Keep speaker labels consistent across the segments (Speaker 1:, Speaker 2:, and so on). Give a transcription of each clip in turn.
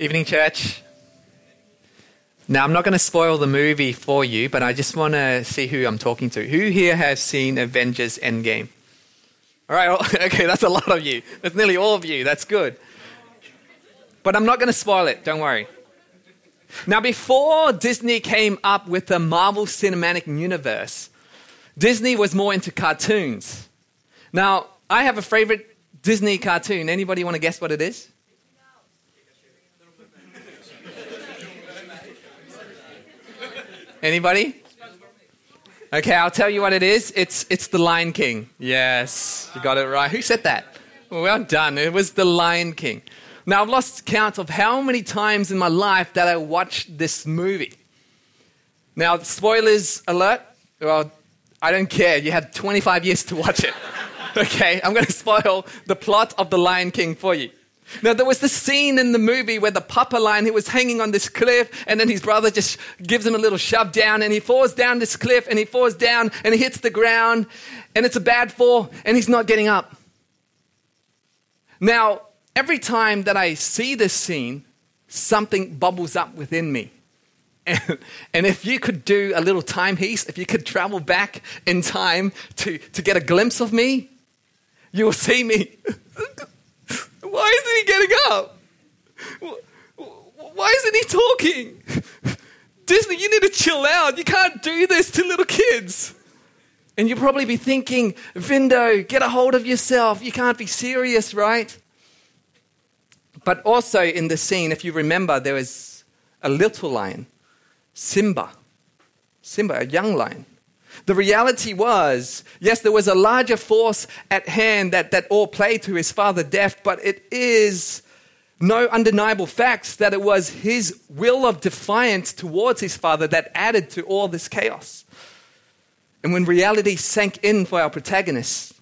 Speaker 1: Evening, church. Now, I'm not going to spoil the movie for you, but I just want to see who I'm talking to. Who here has seen Avengers Endgame? All right, okay, that's a lot of you. That's nearly all of you. That's good. But I'm not going to spoil it, don't worry. Now, before Disney came up with the Marvel Cinematic Universe, Disney was more into cartoons. Now, I have a favorite Disney cartoon. Anybody want to guess what it is? Anybody? Okay, I'll tell you what it is. It's, it's The Lion King. Yes, you got it right. Who said that? Well done. It was The Lion King. Now, I've lost count of how many times in my life that I watched this movie. Now, spoilers alert. Well, I don't care. You had 25 years to watch it. Okay, I'm going to spoil the plot of The Lion King for you. Now, there was this scene in the movie where the papa lion, he was hanging on this cliff, and then his brother just gives him a little shove down, and he falls down this cliff, and he falls down, and he hits the ground, and it's a bad fall, and he's not getting up. Now, every time that I see this scene, something bubbles up within me. And, and, if you could do a little time piece, if you could travel back in time to, to get a glimpse of me, you will see me Why isn't he getting up? Why isn't he talking? Disney, you need to chill out. You can't do this to little kids. And you'll probably be thinking, Vindo, get a hold of yourself. You can't be serious, right? But also in the scene, if you remember, there was a little lion, Simba. Simba, a young lion. The reality was, yes, there was a larger force at hand that, that all played to his father death, but it is no undeniable facts that it was his will of defiance towards his father that added to all this chaos. And when reality sank in for our protagonist,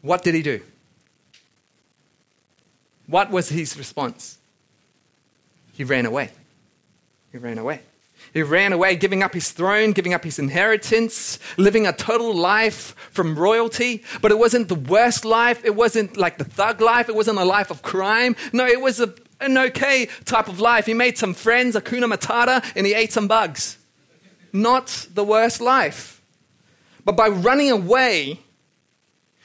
Speaker 1: what did he do? What was his response? He ran away. He ran away. He ran away, giving up his throne, giving up his inheritance, living a total life from royalty. But it wasn't the worst life. It wasn't like the thug life. It wasn't a life of crime. No, it was a, an okay type of life. He made some friends, Hakuna Matata, and he ate some bugs. Not the worst life. But by running away,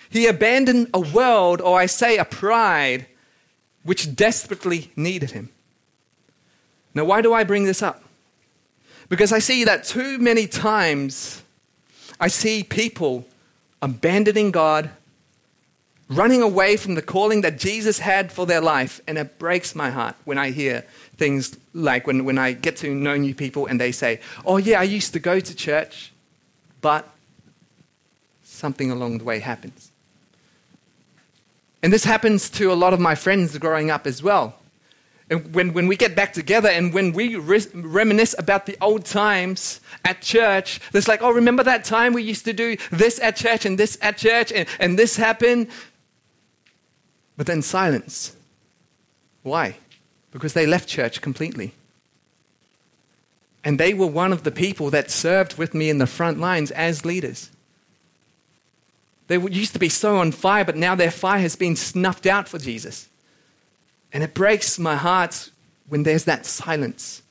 Speaker 1: he abandoned a world, or I say a pride, which desperately needed him. Now, why do I bring this up? Because I see that too many times I see people abandoning God, running away from the calling that Jesus had for their life. And it breaks my heart when I hear things like when, when I get to know new people and they say, Oh, yeah, I used to go to church, but something along the way happens. And this happens to a lot of my friends growing up as well. And when, when we get back together and when we re- reminisce about the old times at church, there's like, oh, remember that time we used to do this at church and this at church and, and this happened? But then silence. Why? Because they left church completely. And they were one of the people that served with me in the front lines as leaders. They used to be so on fire, but now their fire has been snuffed out for Jesus. And it breaks my heart when there's that silence,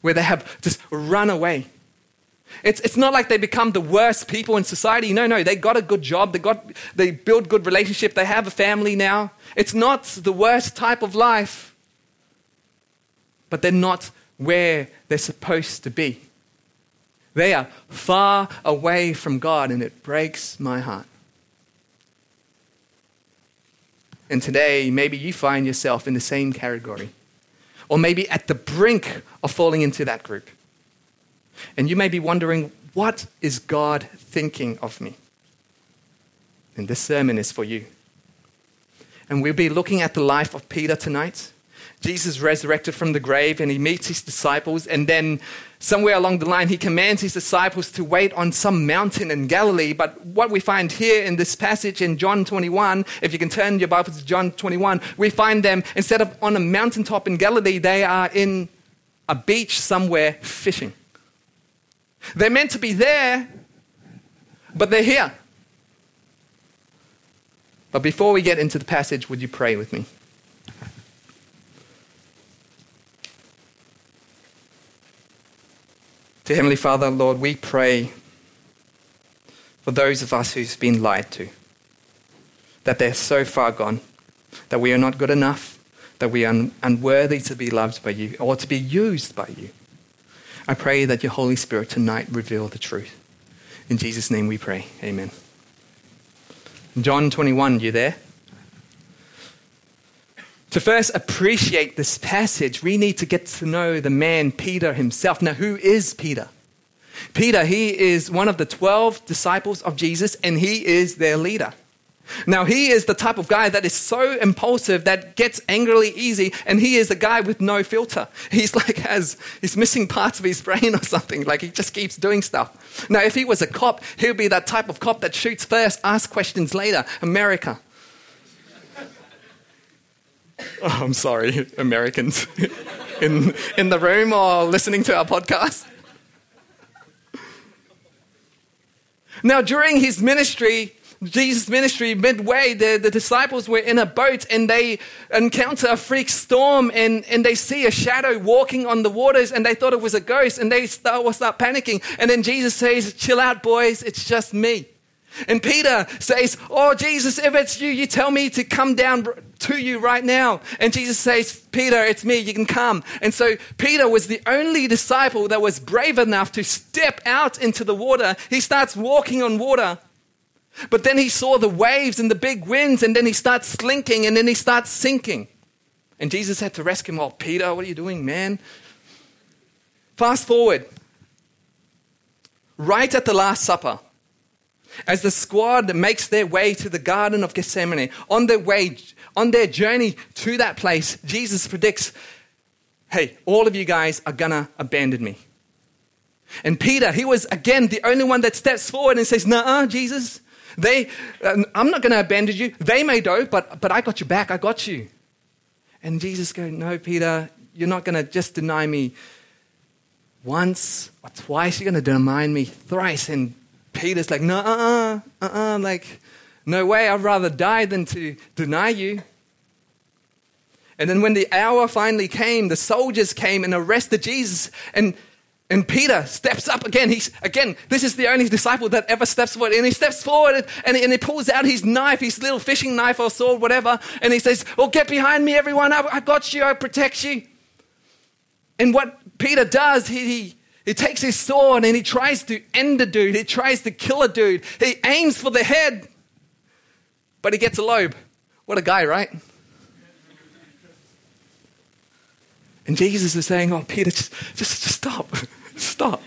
Speaker 1: where they have just run away. It's, it's not like they become the worst people in society. No, no, they got a good job. They, got, they build good relationship. They have a family now. It's not the worst type of life. But they're not where they're supposed to be. They are far away from God, and it breaks my heart. And today, maybe you find yourself in the same category, or maybe at the brink of falling into that group. And you may be wondering, what is God thinking of me? And this sermon is for you. And we'll be looking at the life of Peter tonight. Jesus resurrected from the grave and he meets his disciples, and then somewhere along the line, he commands his disciples to wait on some mountain in Galilee. But what we find here in this passage in John 21, if you can turn your Bible to John 21, we find them instead of on a mountaintop in Galilee, they are in a beach somewhere fishing. They're meant to be there, but they're here. But before we get into the passage, would you pray with me? To Heavenly Father, Lord, we pray for those of us who's been lied to, that they're so far gone, that we are not good enough, that we are unworthy to be loved by you or to be used by you. I pray that your Holy Spirit tonight reveal the truth. In Jesus' name we pray. Amen. John 21, you there? To first appreciate this passage, we need to get to know the man Peter himself. Now, who is Peter? Peter, he is one of the 12 disciples of Jesus, and he is their leader. Now, he is the type of guy that is so impulsive that gets angrily easy, and he is a guy with no filter. He's like has he's missing parts of his brain or something. Like he just keeps doing stuff. Now, if he was a cop, he would be that type of cop that shoots first, asks questions later. America. Oh, I'm sorry, Americans in, in the room or listening to our podcast. Now, during his ministry, Jesus' ministry, midway, the, the disciples were in a boat and they encounter a freak storm and, and they see a shadow walking on the waters and they thought it was a ghost and they start, start panicking. And then Jesus says, Chill out, boys, it's just me. And Peter says, Oh, Jesus, if it's you, you tell me to come down to you right now. And Jesus says, Peter, it's me, you can come. And so Peter was the only disciple that was brave enough to step out into the water. He starts walking on water. But then he saw the waves and the big winds, and then he starts slinking, and then he starts sinking. And Jesus had to rescue him. Oh, Peter, what are you doing, man? Fast forward. Right at the Last Supper, as the squad makes their way to the Garden of Gethsemane, on their way, on their journey to that place, Jesus predicts, hey, all of you guys are gonna abandon me. And Peter, he was again the only one that steps forward and says, Nah, Jesus, they, uh, I'm not gonna abandon you. They may do, but, but I got your back, I got you. And Jesus goes, No, Peter, you're not gonna just deny me once or twice, you're gonna deny me thrice. And Peter's like, no, uh uh, uh uh, like, no way, I'd rather die than to deny you. And then when the hour finally came, the soldiers came and arrested Jesus. And, and Peter steps up again. He's, again, this is the only disciple that ever steps forward. And he steps forward and, and he pulls out his knife, his little fishing knife or sword, whatever. And he says, Oh, get behind me, everyone. I, I got you. I protect you. And what Peter does, he, he he takes his sword and he tries to end a dude. He tries to kill a dude. He aims for the head, but he gets a lobe. What a guy, right? And Jesus is saying, Oh, Peter, just, just, just stop. stop.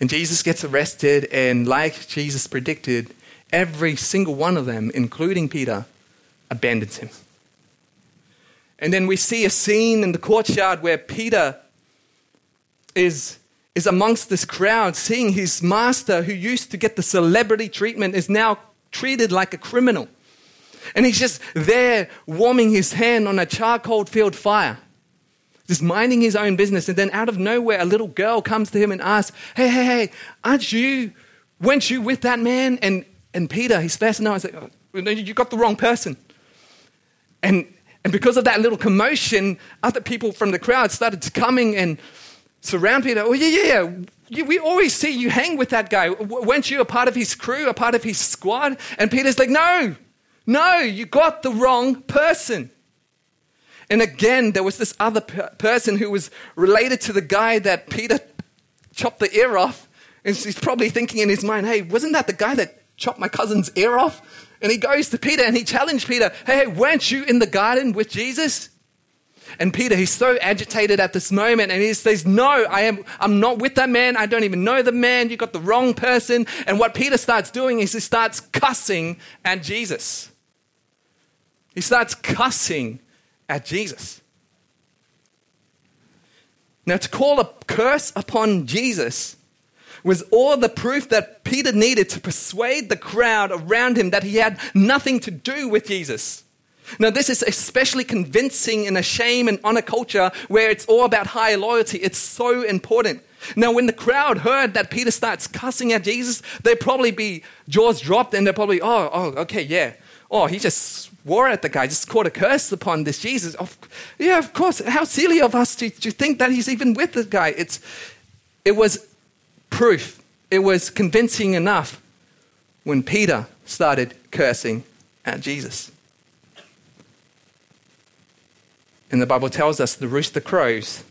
Speaker 1: And Jesus gets arrested, and like Jesus predicted, every single one of them, including Peter, abandons him. And then we see a scene in the courtyard where Peter is is amongst this crowd, seeing his master, who used to get the celebrity treatment, is now treated like a criminal. And he's just there warming his hand on a charcoal field fire, just minding his own business. And then out of nowhere, a little girl comes to him and asks, Hey, hey, hey, aren't you, weren't you with that man? And, and Peter, his first no, is like, oh, You got the wrong person. And, and because of that little commotion, other people from the crowd started coming and surround Peter. Oh, yeah, yeah, yeah. We always see you hang with that guy. Weren't you a part of his crew, a part of his squad? And Peter's like, no, no, you got the wrong person. And again, there was this other person who was related to the guy that Peter chopped the ear off. And he's probably thinking in his mind, hey, wasn't that the guy that chopped my cousin's ear off? And he goes to Peter and he challenged Peter, hey, weren't you in the garden with Jesus? And Peter, he's so agitated at this moment, and he says, No, I am, I'm not with that man. I don't even know the man. You got the wrong person. And what Peter starts doing is he starts cussing at Jesus. He starts cussing at Jesus. Now, to call a curse upon Jesus was all the proof that Peter needed to persuade the crowd around him that he had nothing to do with Jesus. Now, this is especially convincing in a shame and honor culture where it's all about high loyalty. It's so important. Now, when the crowd heard that Peter starts cussing at Jesus, they'd probably be jaws dropped and they're probably, oh, oh, okay, yeah. Oh, he just swore at the guy, just caught a curse upon this Jesus. Of, yeah, of course. How silly of us to, to think that he's even with the guy. It's, it was proof. It was convincing enough when Peter started cursing at Jesus. And the Bible tells us the rooster crows.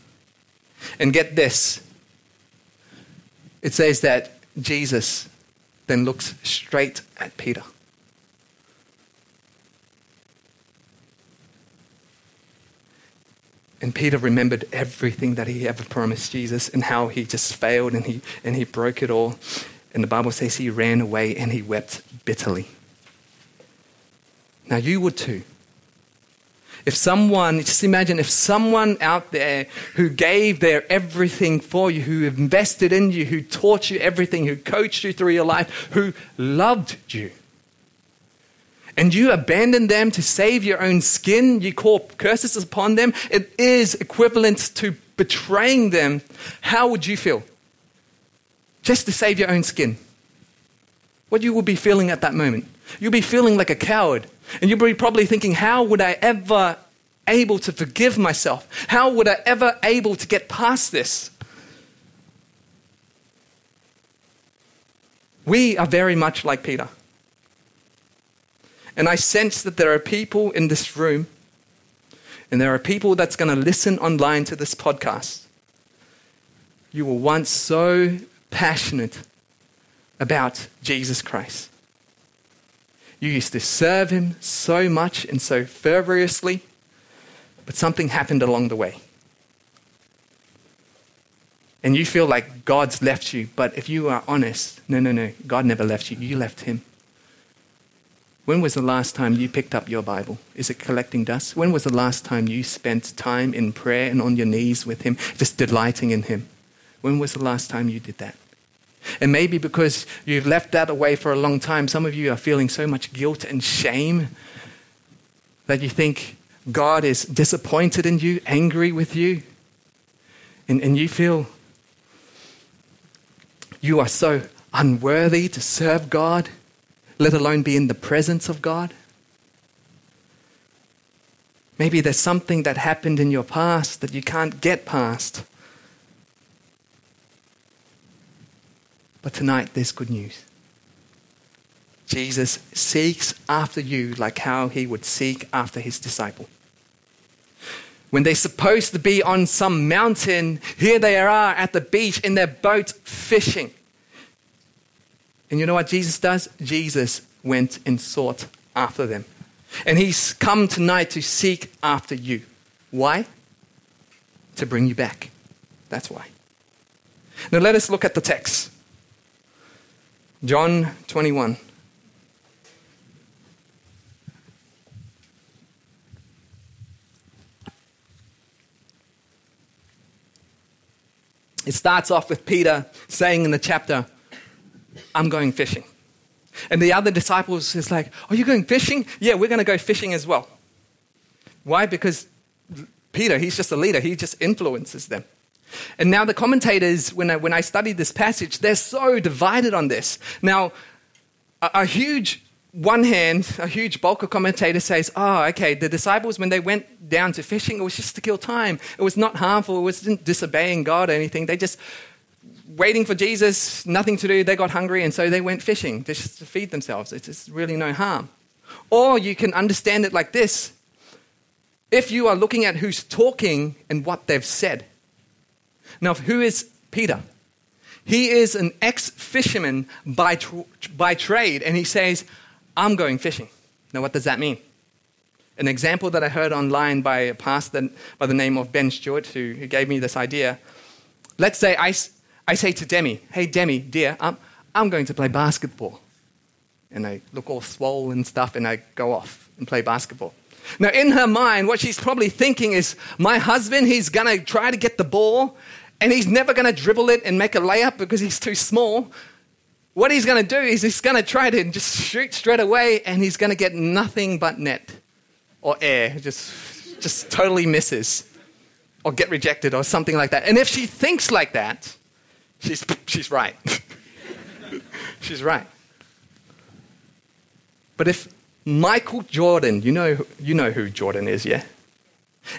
Speaker 1: And get this it says that Jesus then looks straight at Peter. And Peter remembered everything that he ever promised Jesus and how he just failed and he, and he broke it all. And the Bible says he ran away and he wept bitterly. Now, you would too. If someone, just imagine if someone out there who gave their everything for you, who invested in you, who taught you everything, who coached you through your life, who loved you, and you abandon them to save your own skin, you call curses upon them, it is equivalent to betraying them. How would you feel? Just to save your own skin. What you would be feeling at that moment? You'll be feeling like a coward. And you'll be probably thinking, how would I ever able to forgive myself? How would I ever able to get past this? We are very much like Peter. And I sense that there are people in this room, and there are people that's going to listen online to this podcast. You were once so passionate about Jesus Christ. You used to serve him so much and so fervorously, but something happened along the way. And you feel like God's left you, but if you are honest, no, no, no, God never left you. You left him. When was the last time you picked up your Bible? Is it collecting dust? When was the last time you spent time in prayer and on your knees with Him, just delighting in Him? When was the last time you did that? And maybe because you've left that away for a long time, some of you are feeling so much guilt and shame that you think God is disappointed in you, angry with you, and, and you feel you are so unworthy to serve God let alone be in the presence of God? Maybe there's something that happened in your past that you can't get past. But tonight, there's good news. Jesus seeks after you like how he would seek after his disciple. When they're supposed to be on some mountain, here they are at the beach in their boat fishing. And you know what Jesus does? Jesus went and sought after them. And he's come tonight to seek after you. Why? To bring you back. That's why. Now let us look at the text. John 21. It starts off with Peter saying in the chapter, I'm going fishing. And the other disciples is like, Are you going fishing? Yeah, we're going to go fishing as well. Why? Because Peter, he's just a leader, he just influences them. And now the commentators, when I, when I studied this passage, they're so divided on this. Now, a, a huge one hand, a huge bulk of commentators says, oh, okay, the disciples, when they went down to fishing, it was just to kill time. It was not harmful. It wasn't disobeying God or anything. They just waiting for Jesus, nothing to do, they got hungry, and so they went fishing just to feed themselves. It's just really no harm. Or you can understand it like this if you are looking at who's talking and what they've said. Now, who is Peter? He is an ex fisherman by, tr- by trade, and he says, I'm going fishing. Now, what does that mean? An example that I heard online by a pastor by the name of Ben Stuart, who, who gave me this idea. Let's say I, I say to Demi, hey, Demi, dear, I'm, I'm going to play basketball. And I look all swollen and stuff, and I go off and play basketball. Now, in her mind, what she's probably thinking is, my husband, he's going to try to get the ball, and he's never going to dribble it and make a layup because he's too small. What he's going to do is he's going to try to just shoot straight away, and he's going to get nothing but net or air. Just, just totally misses or get rejected or something like that. And if she thinks like that, She's, she's right. she's right. But if Michael Jordan, you know, you know who Jordan is, yeah?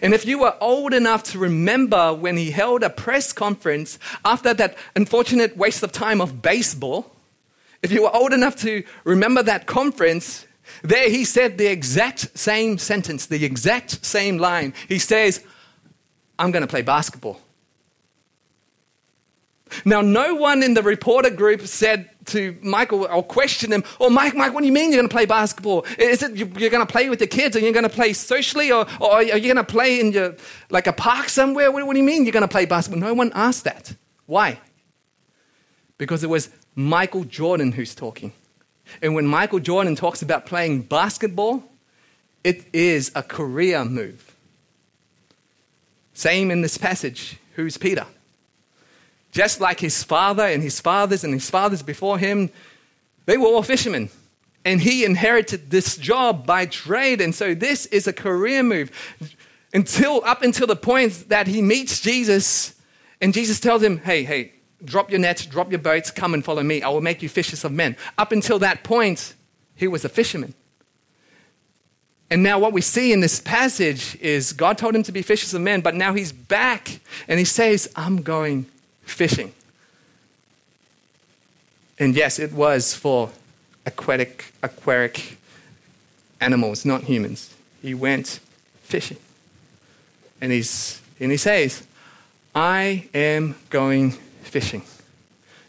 Speaker 1: And if you were old enough to remember when he held a press conference after that unfortunate waste of time of baseball, if you were old enough to remember that conference, there he said the exact same sentence, the exact same line. He says, I'm going to play basketball. Now, no one in the reporter group said to Michael or question him, Oh, Mike, Mike, what do you mean you're going to play basketball? Is it you're going to play with your kids? Are you're going to play socially? Or, or are you going to play in your, like a park somewhere? What, what do you mean you're going to play basketball? No one asked that. Why? Because it was Michael Jordan who's talking. And when Michael Jordan talks about playing basketball, it is a career move. Same in this passage. Who's Peter? Just like his father and his fathers and his fathers before him, they were all fishermen. And he inherited this job by trade. And so this is a career move. Until up until the point that he meets Jesus, and Jesus tells him, Hey, hey, drop your nets, drop your boats, come and follow me. I will make you fishers of men. Up until that point, he was a fisherman. And now, what we see in this passage is God told him to be fishers of men, but now he's back and he says, I'm going fishing. And yes, it was for aquatic, aquatic animals, not humans. He went fishing. And, he's, and he says, I am going fishing.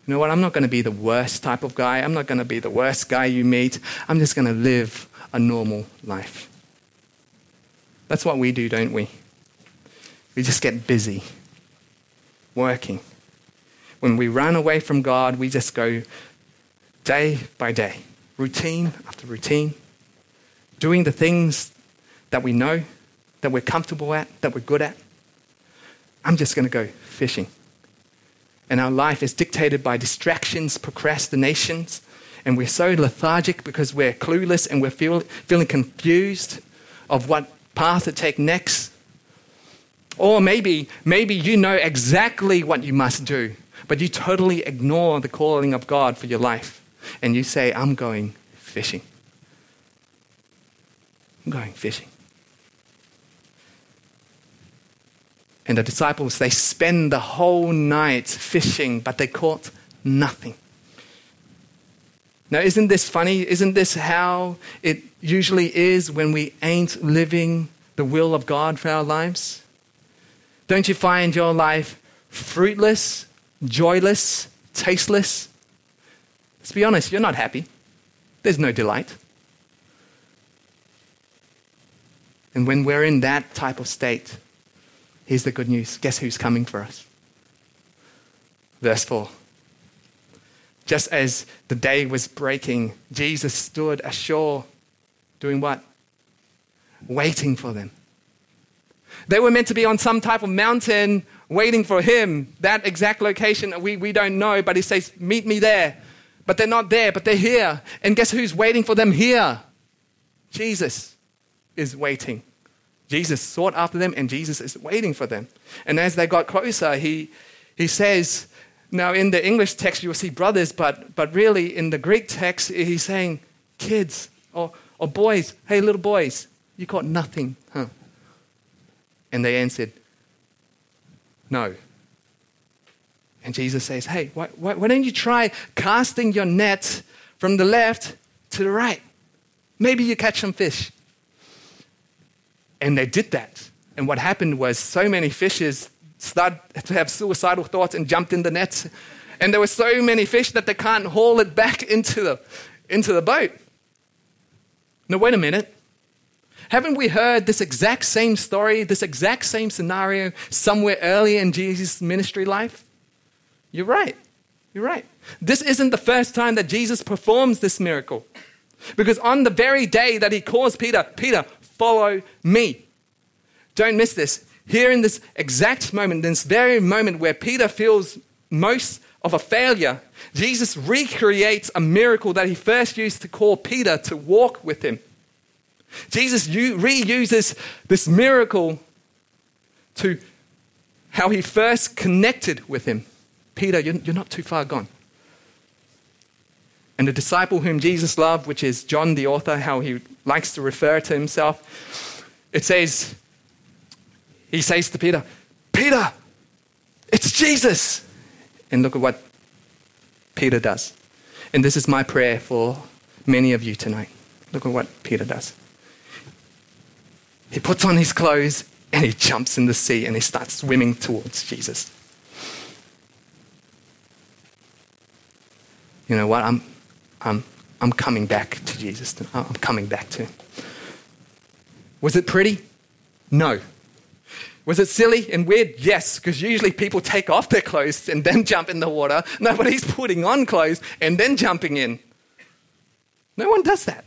Speaker 1: You know what? I'm not going to be the worst type of guy. I'm not going to be the worst guy you meet. I'm just going to live a normal life. That's what we do, don't we? We just get busy working when we run away from God, we just go day by day, routine after routine, doing the things that we know, that we're comfortable at, that we're good at. I'm just going to go fishing. And our life is dictated by distractions, procrastinations, and we're so lethargic because we're clueless and we're feel, feeling confused of what path to take next. Or maybe, maybe you know exactly what you must do, but you totally ignore the calling of God for your life. And you say, I'm going fishing. I'm going fishing. And the disciples, they spend the whole night fishing, but they caught nothing. Now, isn't this funny? Isn't this how it usually is when we ain't living the will of God for our lives? Don't you find your life fruitless joyless, tasteless. Let's be honest, you're not happy. There's no delight. And when we're in that type of state, here's the good news. Guess who's coming for us? Verse 4. Just as the day was breaking, Jesus stood ashore doing what? Waiting for them. They were meant to be on some type of mountain waiting for him. That exact location we, we don't know, but he says, Meet me there. But they're not there, but they're here. And guess who's waiting for them here? Jesus is waiting. Jesus sought after them, and Jesus is waiting for them. And as they got closer, he, he says, now in the English text you will see brothers, but, but really in the Greek text he's saying kids or, or boys. Hey, little boys, you caught nothing, huh? And they answered, no. And Jesus says, Hey, why, why, why don't you try casting your net from the left to the right? Maybe you catch some fish. And they did that. And what happened was so many fishes started to have suicidal thoughts and jumped in the nets. And there were so many fish that they can't haul it back into the, into the boat. Now, wait a minute. Haven't we heard this exact same story, this exact same scenario somewhere earlier in Jesus' ministry life? You're right. You're right. This isn't the first time that Jesus performs this miracle. Because on the very day that he calls Peter, Peter, follow me. Don't miss this. Here in this exact moment, this very moment where Peter feels most of a failure, Jesus recreates a miracle that he first used to call Peter to walk with him. Jesus reuses this miracle to how he first connected with him. Peter, you're not too far gone. And the disciple whom Jesus loved, which is John the author, how he likes to refer to himself, it says, he says to Peter, Peter, it's Jesus. And look at what Peter does. And this is my prayer for many of you tonight. Look at what Peter does. He puts on his clothes and he jumps in the sea and he starts swimming towards Jesus. You know what? I'm, I'm, I'm coming back to Jesus. I'm coming back to him. Was it pretty? No. Was it silly and weird? Yes, because usually people take off their clothes and then jump in the water. Nobody's putting on clothes and then jumping in. No one does that.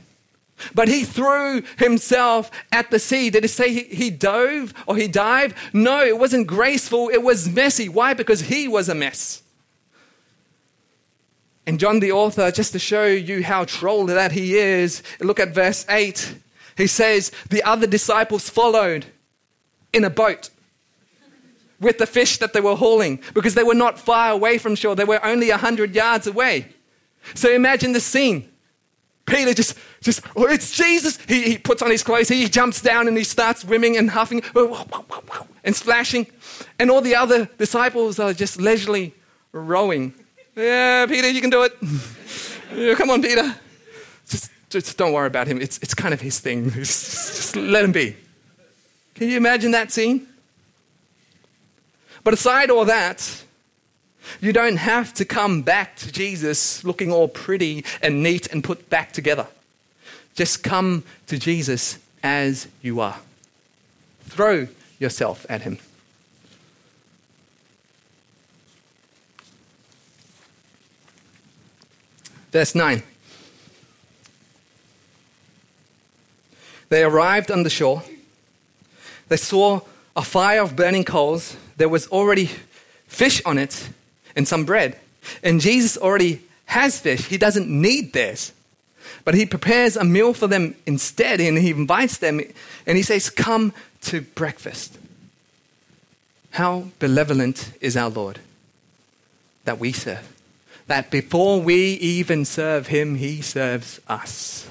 Speaker 1: But he threw himself at the sea. Did it say he, he dove or he dived? No, it wasn't graceful, it was messy. Why? Because he was a mess. And John the author, just to show you how troll that he is, look at verse 8. He says, The other disciples followed in a boat with the fish that they were hauling because they were not far away from shore. They were only 100 yards away. So imagine the scene. Peter just, just oh, it's Jesus. He, he puts on his clothes, he jumps down and he starts swimming and huffing and splashing. And all the other disciples are just leisurely rowing. Yeah, Peter, you can do it. yeah, come on, Peter. Just, just don't worry about him. It's, it's kind of his thing. Just, just let him be. Can you imagine that scene? But aside all that, you don't have to come back to Jesus looking all pretty and neat and put back together. Just come to Jesus as you are. Throw yourself at him. Verse 9. They arrived on the shore. They saw a fire of burning coals. There was already fish on it and some bread. And Jesus already has fish, he doesn't need this. But he prepares a meal for them instead, and he invites them, and he says, Come to breakfast. How benevolent is our Lord that we serve. That before we even serve him, he serves us.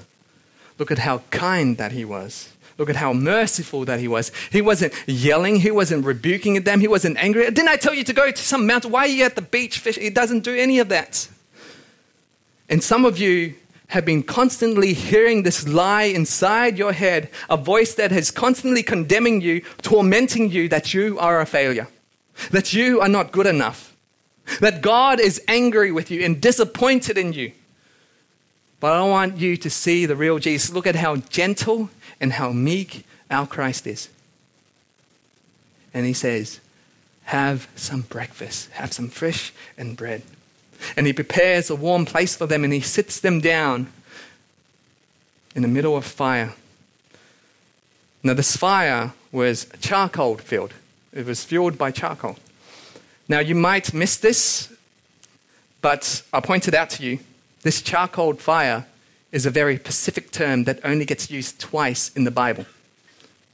Speaker 1: Look at how kind that he was. Look at how merciful that he was. He wasn't yelling, he wasn't rebuking at them, he wasn't angry. Didn't I tell you to go to some mountain? Why are you at the beach fishing? He doesn't do any of that. And some of you have been constantly hearing this lie inside your head, a voice that is constantly condemning you, tormenting you that you are a failure, that you are not good enough, that God is angry with you and disappointed in you. But I want you to see the real Jesus. Look at how gentle and how meek our Christ is. And he says, Have some breakfast, have some fish and bread. And he prepares a warm place for them and he sits them down in the middle of fire. Now, this fire was charcoal filled, it was fueled by charcoal. Now, you might miss this, but I'll point it out to you. This charcoal fire is a very specific term that only gets used twice in the Bible.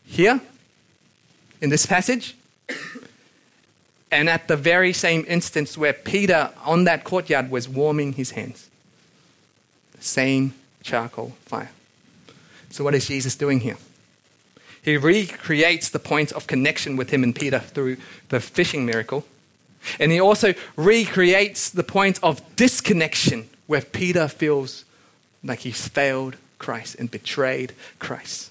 Speaker 1: Here, in this passage, and at the very same instance where Peter on that courtyard was warming his hands. The same charcoal fire. So, what is Jesus doing here? He recreates the point of connection with him and Peter through the fishing miracle. And he also recreates the point of disconnection where Peter feels like he failed Christ and betrayed Christ.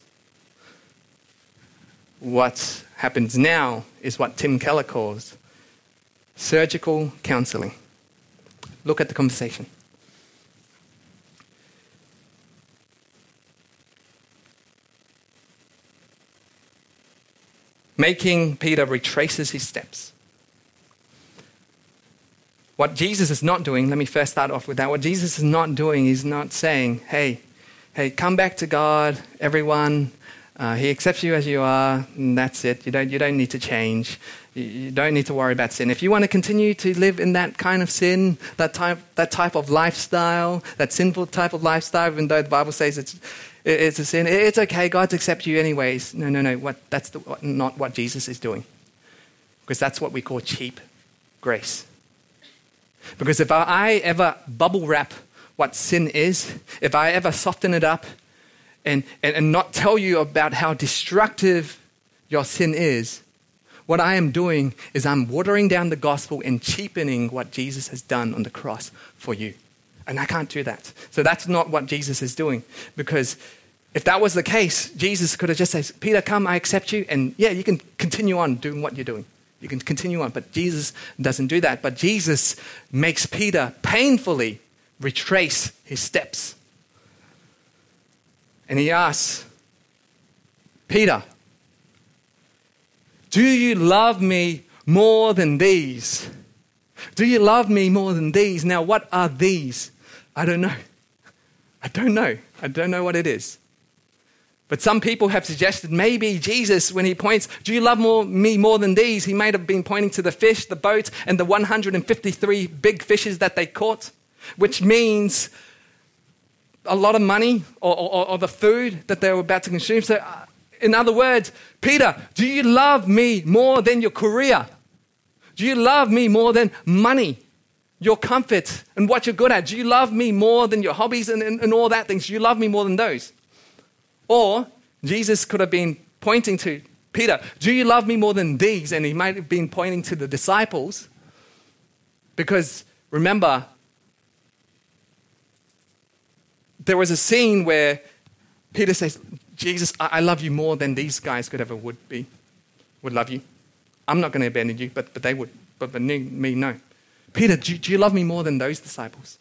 Speaker 1: What happens now is what Tim Keller calls surgical counseling. Look at the conversation. Making Peter retraces his steps. What Jesus is not doing, let me first start off with that. What Jesus is not doing, he's not saying, hey, hey, come back to God, everyone. Uh, he accepts you as you are, and that's it. You don't, you don't need to change. You, don't need to worry about sin. If you want to continue to live in that kind of sin, that type, that type of lifestyle, that sinful type of lifestyle, even though the Bible says it's, it's a sin, it's okay. God's accept you anyways. No, no, no. What, that's the, not what Jesus is doing. Because that's what we call cheap grace. Because if I ever bubble wrap what sin is, if I ever soften it up and, and, and not tell you about how destructive your sin is, what I am doing is I'm watering down the gospel and cheapening what Jesus has done on the cross for you. And I can't do that. So that's not what Jesus is doing. Because if that was the case, Jesus could have just said, Peter, come, I accept you. And yeah, you can continue on doing what you're doing. You can continue on. But Jesus doesn't do that. But Jesus makes Peter painfully retrace his steps. And he asks, Peter, do you love me more than these? Do you love me more than these? Now, what are these? I don't know. I don't know. I don't know what it is. But some people have suggested maybe Jesus, when he points, Do you love more, me more than these? He might have been pointing to the fish, the boat, and the 153 big fishes that they caught, which means a lot of money or, or, or the food that they were about to consume. So, uh, in other words, Peter, do you love me more than your career? Do you love me more than money, your comfort, and what you're good at? Do you love me more than your hobbies and, and, and all that things? Do you love me more than those? Or Jesus could have been pointing to Peter, Do you love me more than these? And he might have been pointing to the disciples. Because remember, there was a scene where Peter says, Jesus, I love you more than these guys could ever would be, would love you. I'm not going to abandon you, but, but they would. But, but me, no. Peter, do, do you love me more than those disciples?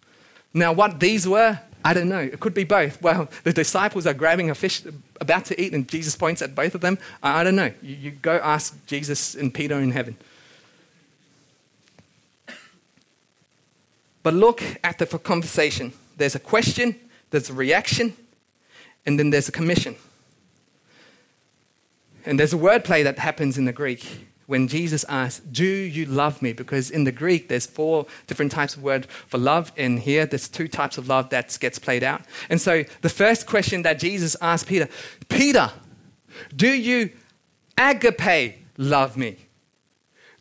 Speaker 1: Now, what these were, I don't know. It could be both. Well, the disciples are grabbing a fish, about to eat, and Jesus points at both of them. I, don't know. You, you go ask Jesus and Peter in heaven. But look at the conversation. There's a question, there's a reaction, and then there's a commission. And there's a wordplay that happens in the Greek when Jesus asks, Do you love me? Because in the Greek, there's four different types of word for love. in here, there's two types of love that gets played out. And so the first question that Jesus asked Peter, Peter, do you agape love me?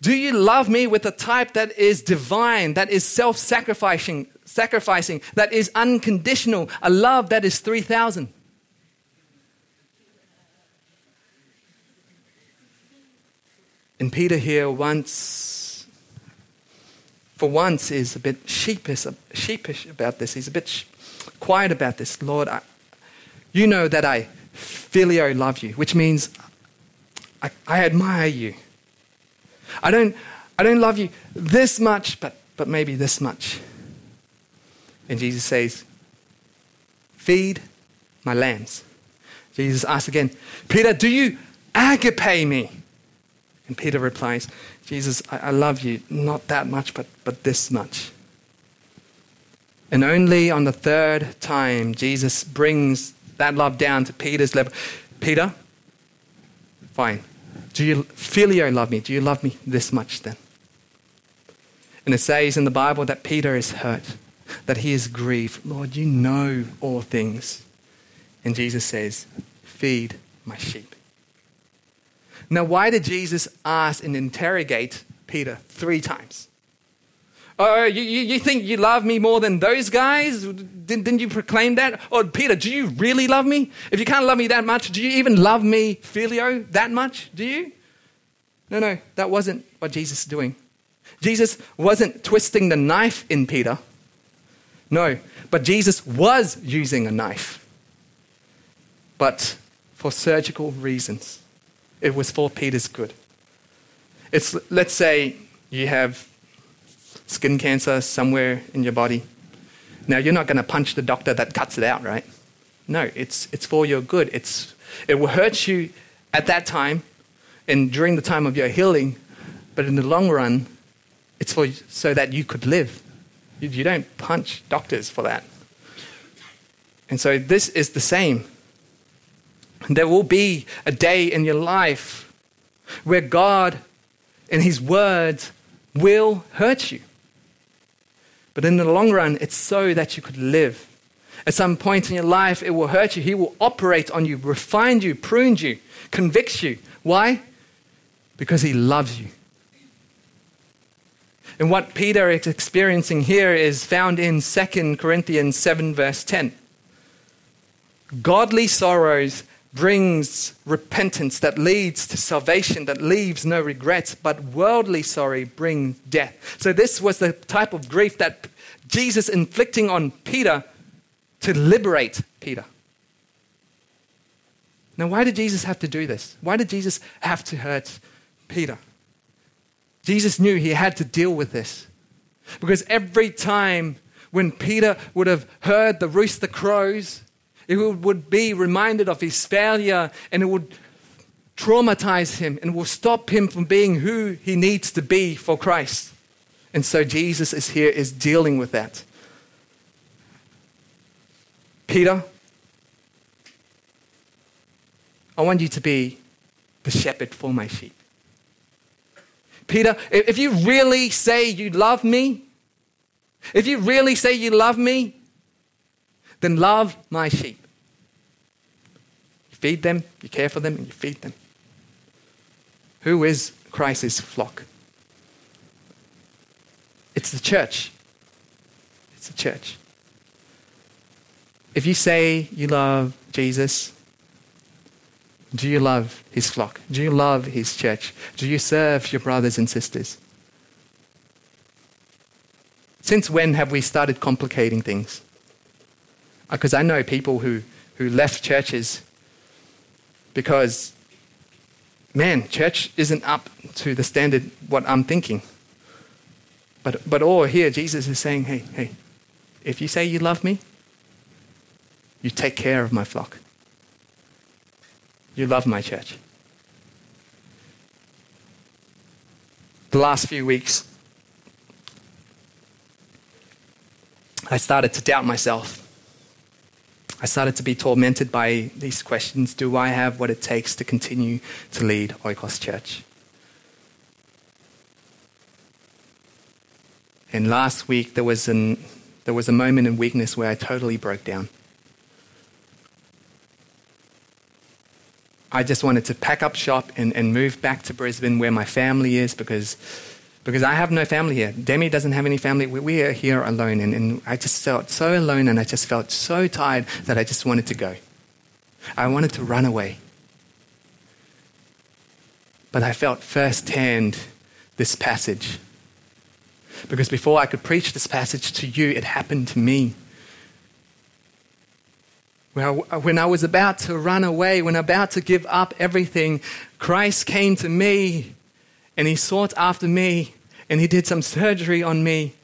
Speaker 1: Do you love me with a type that is divine, that is self sacrificing, sacrificing, that is unconditional, a love that is 3,000? And Peter here once, for once, is a bit sheepish, sheepish about this. He's a bit quiet about this. Lord, I, you know that I phileo love you, which means I, I admire you. I don't, I don't love you this much, but, but maybe this much. And Jesus says, Feed my lambs. Jesus asks again, Peter, do you agape me? And Peter replies, Jesus, I, I love you, not that much, but, but this much. And only on the third time, Jesus brings that love down to Peter's level. Peter, fine. Do you phileo love me? Do you love me this much then? And it says in the Bible that Peter is hurt, that he is grieved. Lord, you know all things. And Jesus says, Feed my sheep. Now, why did Jesus ask and interrogate Peter three times? Oh, oh you, you think you love me more than those guys? Didn't, didn't you proclaim that? Or, Peter, do you really love me? If you can't love me that much, do you even love me, Phileo, that much? Do you? No, no, that wasn't what Jesus is doing. Jesus wasn't twisting the knife in Peter. No, but Jesus was using a knife, but for surgical reasons. It was for Peter's good. It's, let's say you have skin cancer somewhere in your body. Now, you're not going to punch the doctor that cuts it out, right? No, it's, it's for your good. It's, it will hurt you at that time and during the time of your healing, but in the long run, it's for, so that you could live. You, you don't punch doctors for that. And so this is the same. There will be a day in your life where God and His words will hurt you. But in the long run, it's so that you could live. At some point in your life, it will hurt you. He will operate on you, refine you, prune you, convict you. Why? Because He loves you. And what Peter is experiencing here is found in 2 Corinthians 7, verse 10. Godly sorrows brings repentance that leads to salvation, that leaves no regrets, but worldly sorry brings death. So, this was the type of grief that Jesus inflicting on Peter to liberate Peter. Now, why did Jesus have to do this? Why did Jesus have to hurt Peter? Jesus knew he had to deal with this. Because every time when Peter would have heard the rooster crows, it would be reminded of his failure and it would traumatize him and will stop him from being who he needs to be for Christ. And so Jesus is here, is dealing with that. Peter, I want you to be the shepherd for my sheep. Peter, if you really say you love me, if you really say you love me, then love my sheep. You feed them, you care for them, and you feed them. Who is Christ's flock? It's the church. It's the church. If you say you love Jesus, do you love his flock? Do you love his church? Do you serve your brothers and sisters? Since when have we started complicating things? Because uh, I know people who, who left churches because, man, church isn't up to the standard what I'm thinking. But, but all here, Jesus is saying, hey, hey, if you say you love me, you take care of my flock. You love my church. The last few weeks, I started to doubt myself. I started to be tormented by these questions Do I have what it takes to continue to lead Oikos Church? And last week, there was, an, there was a moment in weakness where I totally broke down. I just wanted to pack up shop and, and move back to Brisbane where my family is because, because I have no family here. Demi doesn't have any family. We, we are here alone. And, and I just felt so alone and I just felt so tired that I just wanted to go. I wanted to run away. But I felt firsthand this passage. Because before I could preach this passage to you, it happened to me. Well, When I was about to run away, when about to give up everything, Christ came to me and he sought after me and he did some surgery on me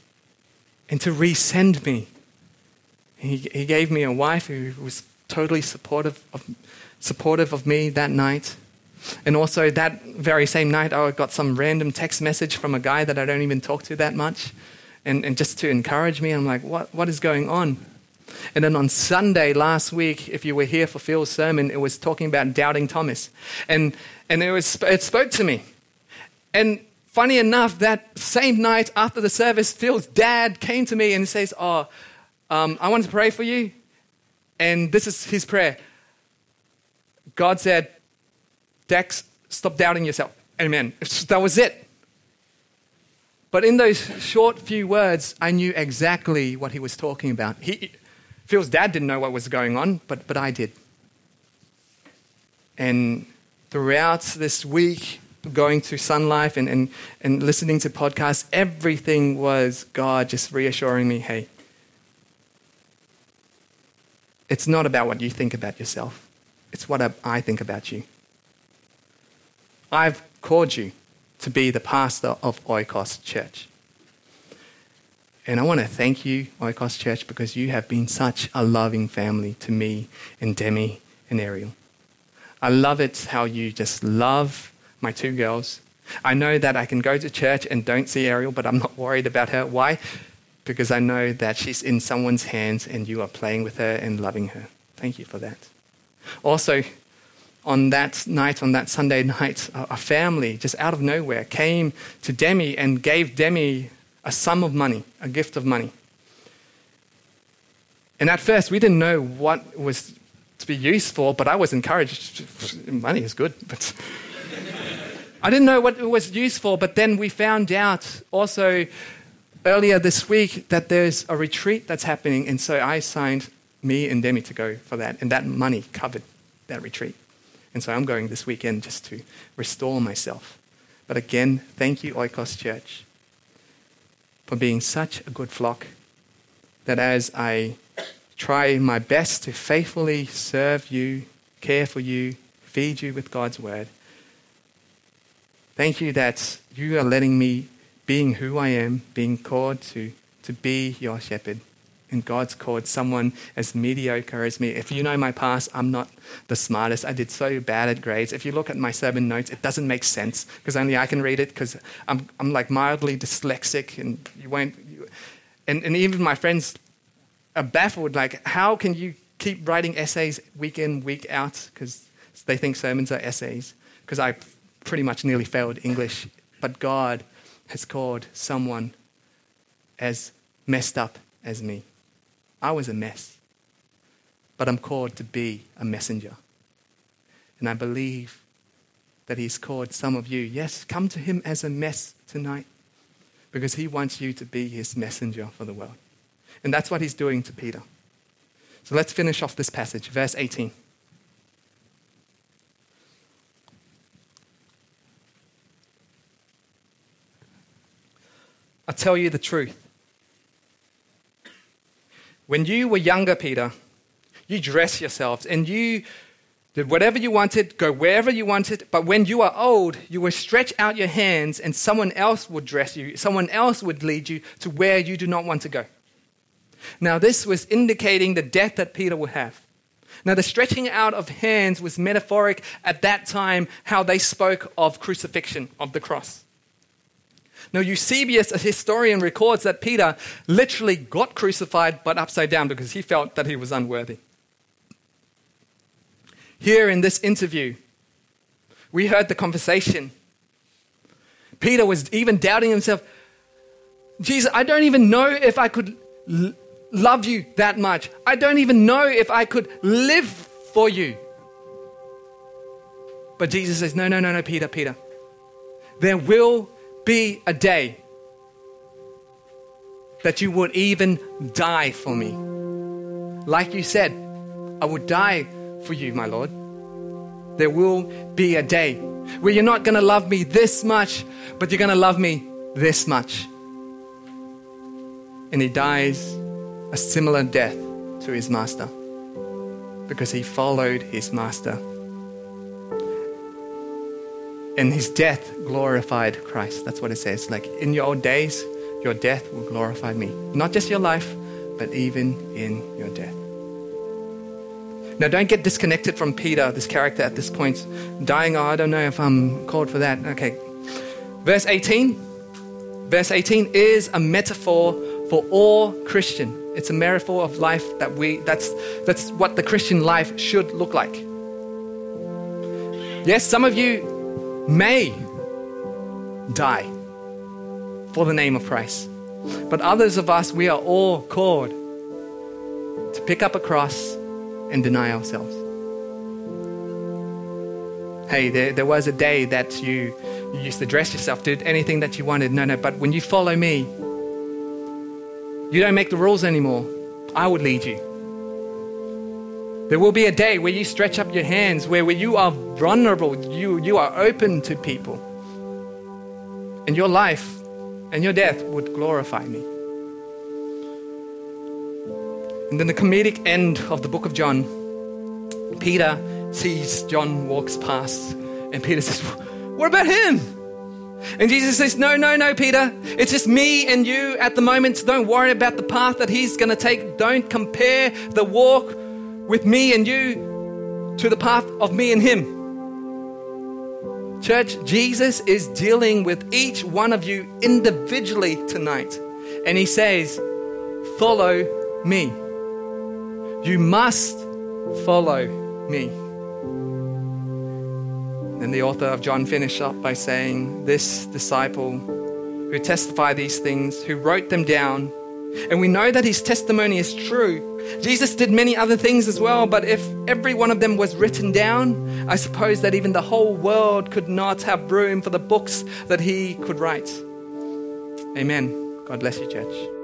Speaker 1: and to resend me. He, he gave me a wife who was totally supportive of, supportive of me that night. And also, that very same night, I got some random text message from a guy that I don't even talk to that much. And, and just to encourage me, I'm like, what, what is going on? And then on Sunday last week, if you were here for Phil's sermon, it was talking about doubting Thomas. And, and it, was, it spoke to me. And funny enough, that same night after the service, Phil's dad came to me and says, Oh, um, I want to pray for you. And this is his prayer God said, Dex, stop doubting yourself. Amen. That was it. But in those short few words, I knew exactly what he was talking about. He, Phil's dad didn't know what was going on, but, but I did. And throughout this week, going to Sun Life and, and, and listening to podcasts, everything was God just reassuring me hey, it's not about what you think about yourself, it's what I think about you. I've called you to be the pastor of Oikos Church. And I want to thank you, Oikos Church, because you have been such a loving family to me and Demi and Ariel. I love it how you just love my two girls. I know that I can go to church and don't see Ariel, but I'm not worried about her. Why? Because I know that she's in someone's hands and you are playing with her and loving her. Thank you for that. Also, on that night, on that Sunday night, a family just out of nowhere came to Demi and gave Demi a sum of money, a gift of money. And at first, we didn't know what was to be used for, but I was encouraged. Money is good, but I didn't know what it was used for. But then we found out also earlier this week that there's a retreat that's happening, and so I signed me and Demi to go for that, and that money covered that retreat. And so I'm going this weekend just to restore myself. But again, thank you, Oikos Church, for being such a good flock that as I try my best to faithfully serve you, care for you, feed you with God's word, thank you that you are letting me, being who I am, being called to, to be your shepherd and God's called someone as mediocre as me. If you know my past, I'm not the smartest. I did so bad at grades. If you look at my sermon notes, it doesn't make sense because only I can read it because I'm, I'm like mildly dyslexic and you won't. You, and, and even my friends are baffled like, how can you keep writing essays week in, week out? Because they think sermons are essays. Because I pretty much nearly failed English. But God has called someone as messed up as me. I was a mess. But I'm called to be a messenger. And I believe that He's called some of you, yes, come to Him as a mess tonight because He wants you to be His messenger for the world. And that's what He's doing to Peter. So let's finish off this passage, verse 18. I'll tell you the truth. When you were younger, Peter, you dressed yourselves and you did whatever you wanted, go wherever you wanted. But when you are old, you will stretch out your hands and someone else would dress you. Someone else would lead you to where you do not want to go. Now, this was indicating the death that Peter would have. Now, the stretching out of hands was metaphoric at that time, how they spoke of crucifixion, of the cross. Now, Eusebius, a historian, records that Peter literally got crucified but upside down because he felt that he was unworthy. Here in this interview, we heard the conversation. Peter was even doubting himself Jesus, I don't even know if I could l- love you that much. I don't even know if I could live for you. But Jesus says, No, no, no, no, Peter, Peter. There will be a day that you would even die for me. Like you said, I would die for you, my Lord. There will be a day where you're not going to love me this much, but you're going to love me this much. And he dies a similar death to his master because he followed his master and his death glorified Christ. That's what it says. Like in your days, your death will glorify me. Not just your life, but even in your death. Now, don't get disconnected from Peter, this character at this point. Dying, oh, I don't know if I'm called for that. Okay. Verse 18. Verse 18 is a metaphor for all Christian. It's a metaphor of life that we, that's, that's what the Christian life should look like. Yes, some of you may die for the name of Christ. But others of us, we are all called to pick up a cross and deny ourselves. Hey, there, there was a day that you, you used to dress yourself, did anything that you wanted. No, no, but when you follow me, you don't make the rules anymore. I would lead you. There will be a day where you stretch up your hands, where, where you are vulnerable, you, you are open to people. And your life and your death would glorify me. And then the comedic end of the book of John, Peter sees John walks past, and Peter says, What about him? And Jesus says, No, no, no, Peter. It's just me and you at the moment. Don't worry about the path that he's going to take. Don't compare the walk with me and you to the path of me and him. Church, Jesus is dealing with each one of you individually tonight. And he says, Follow me. You must follow me. And the author of John finished up by saying, This disciple who testified these things, who wrote them down, and we know that his testimony is true Jesus did many other things as well, but if every one of them was written down, I suppose that even the whole world could not have room for the books that he could write. Amen. God bless you, church.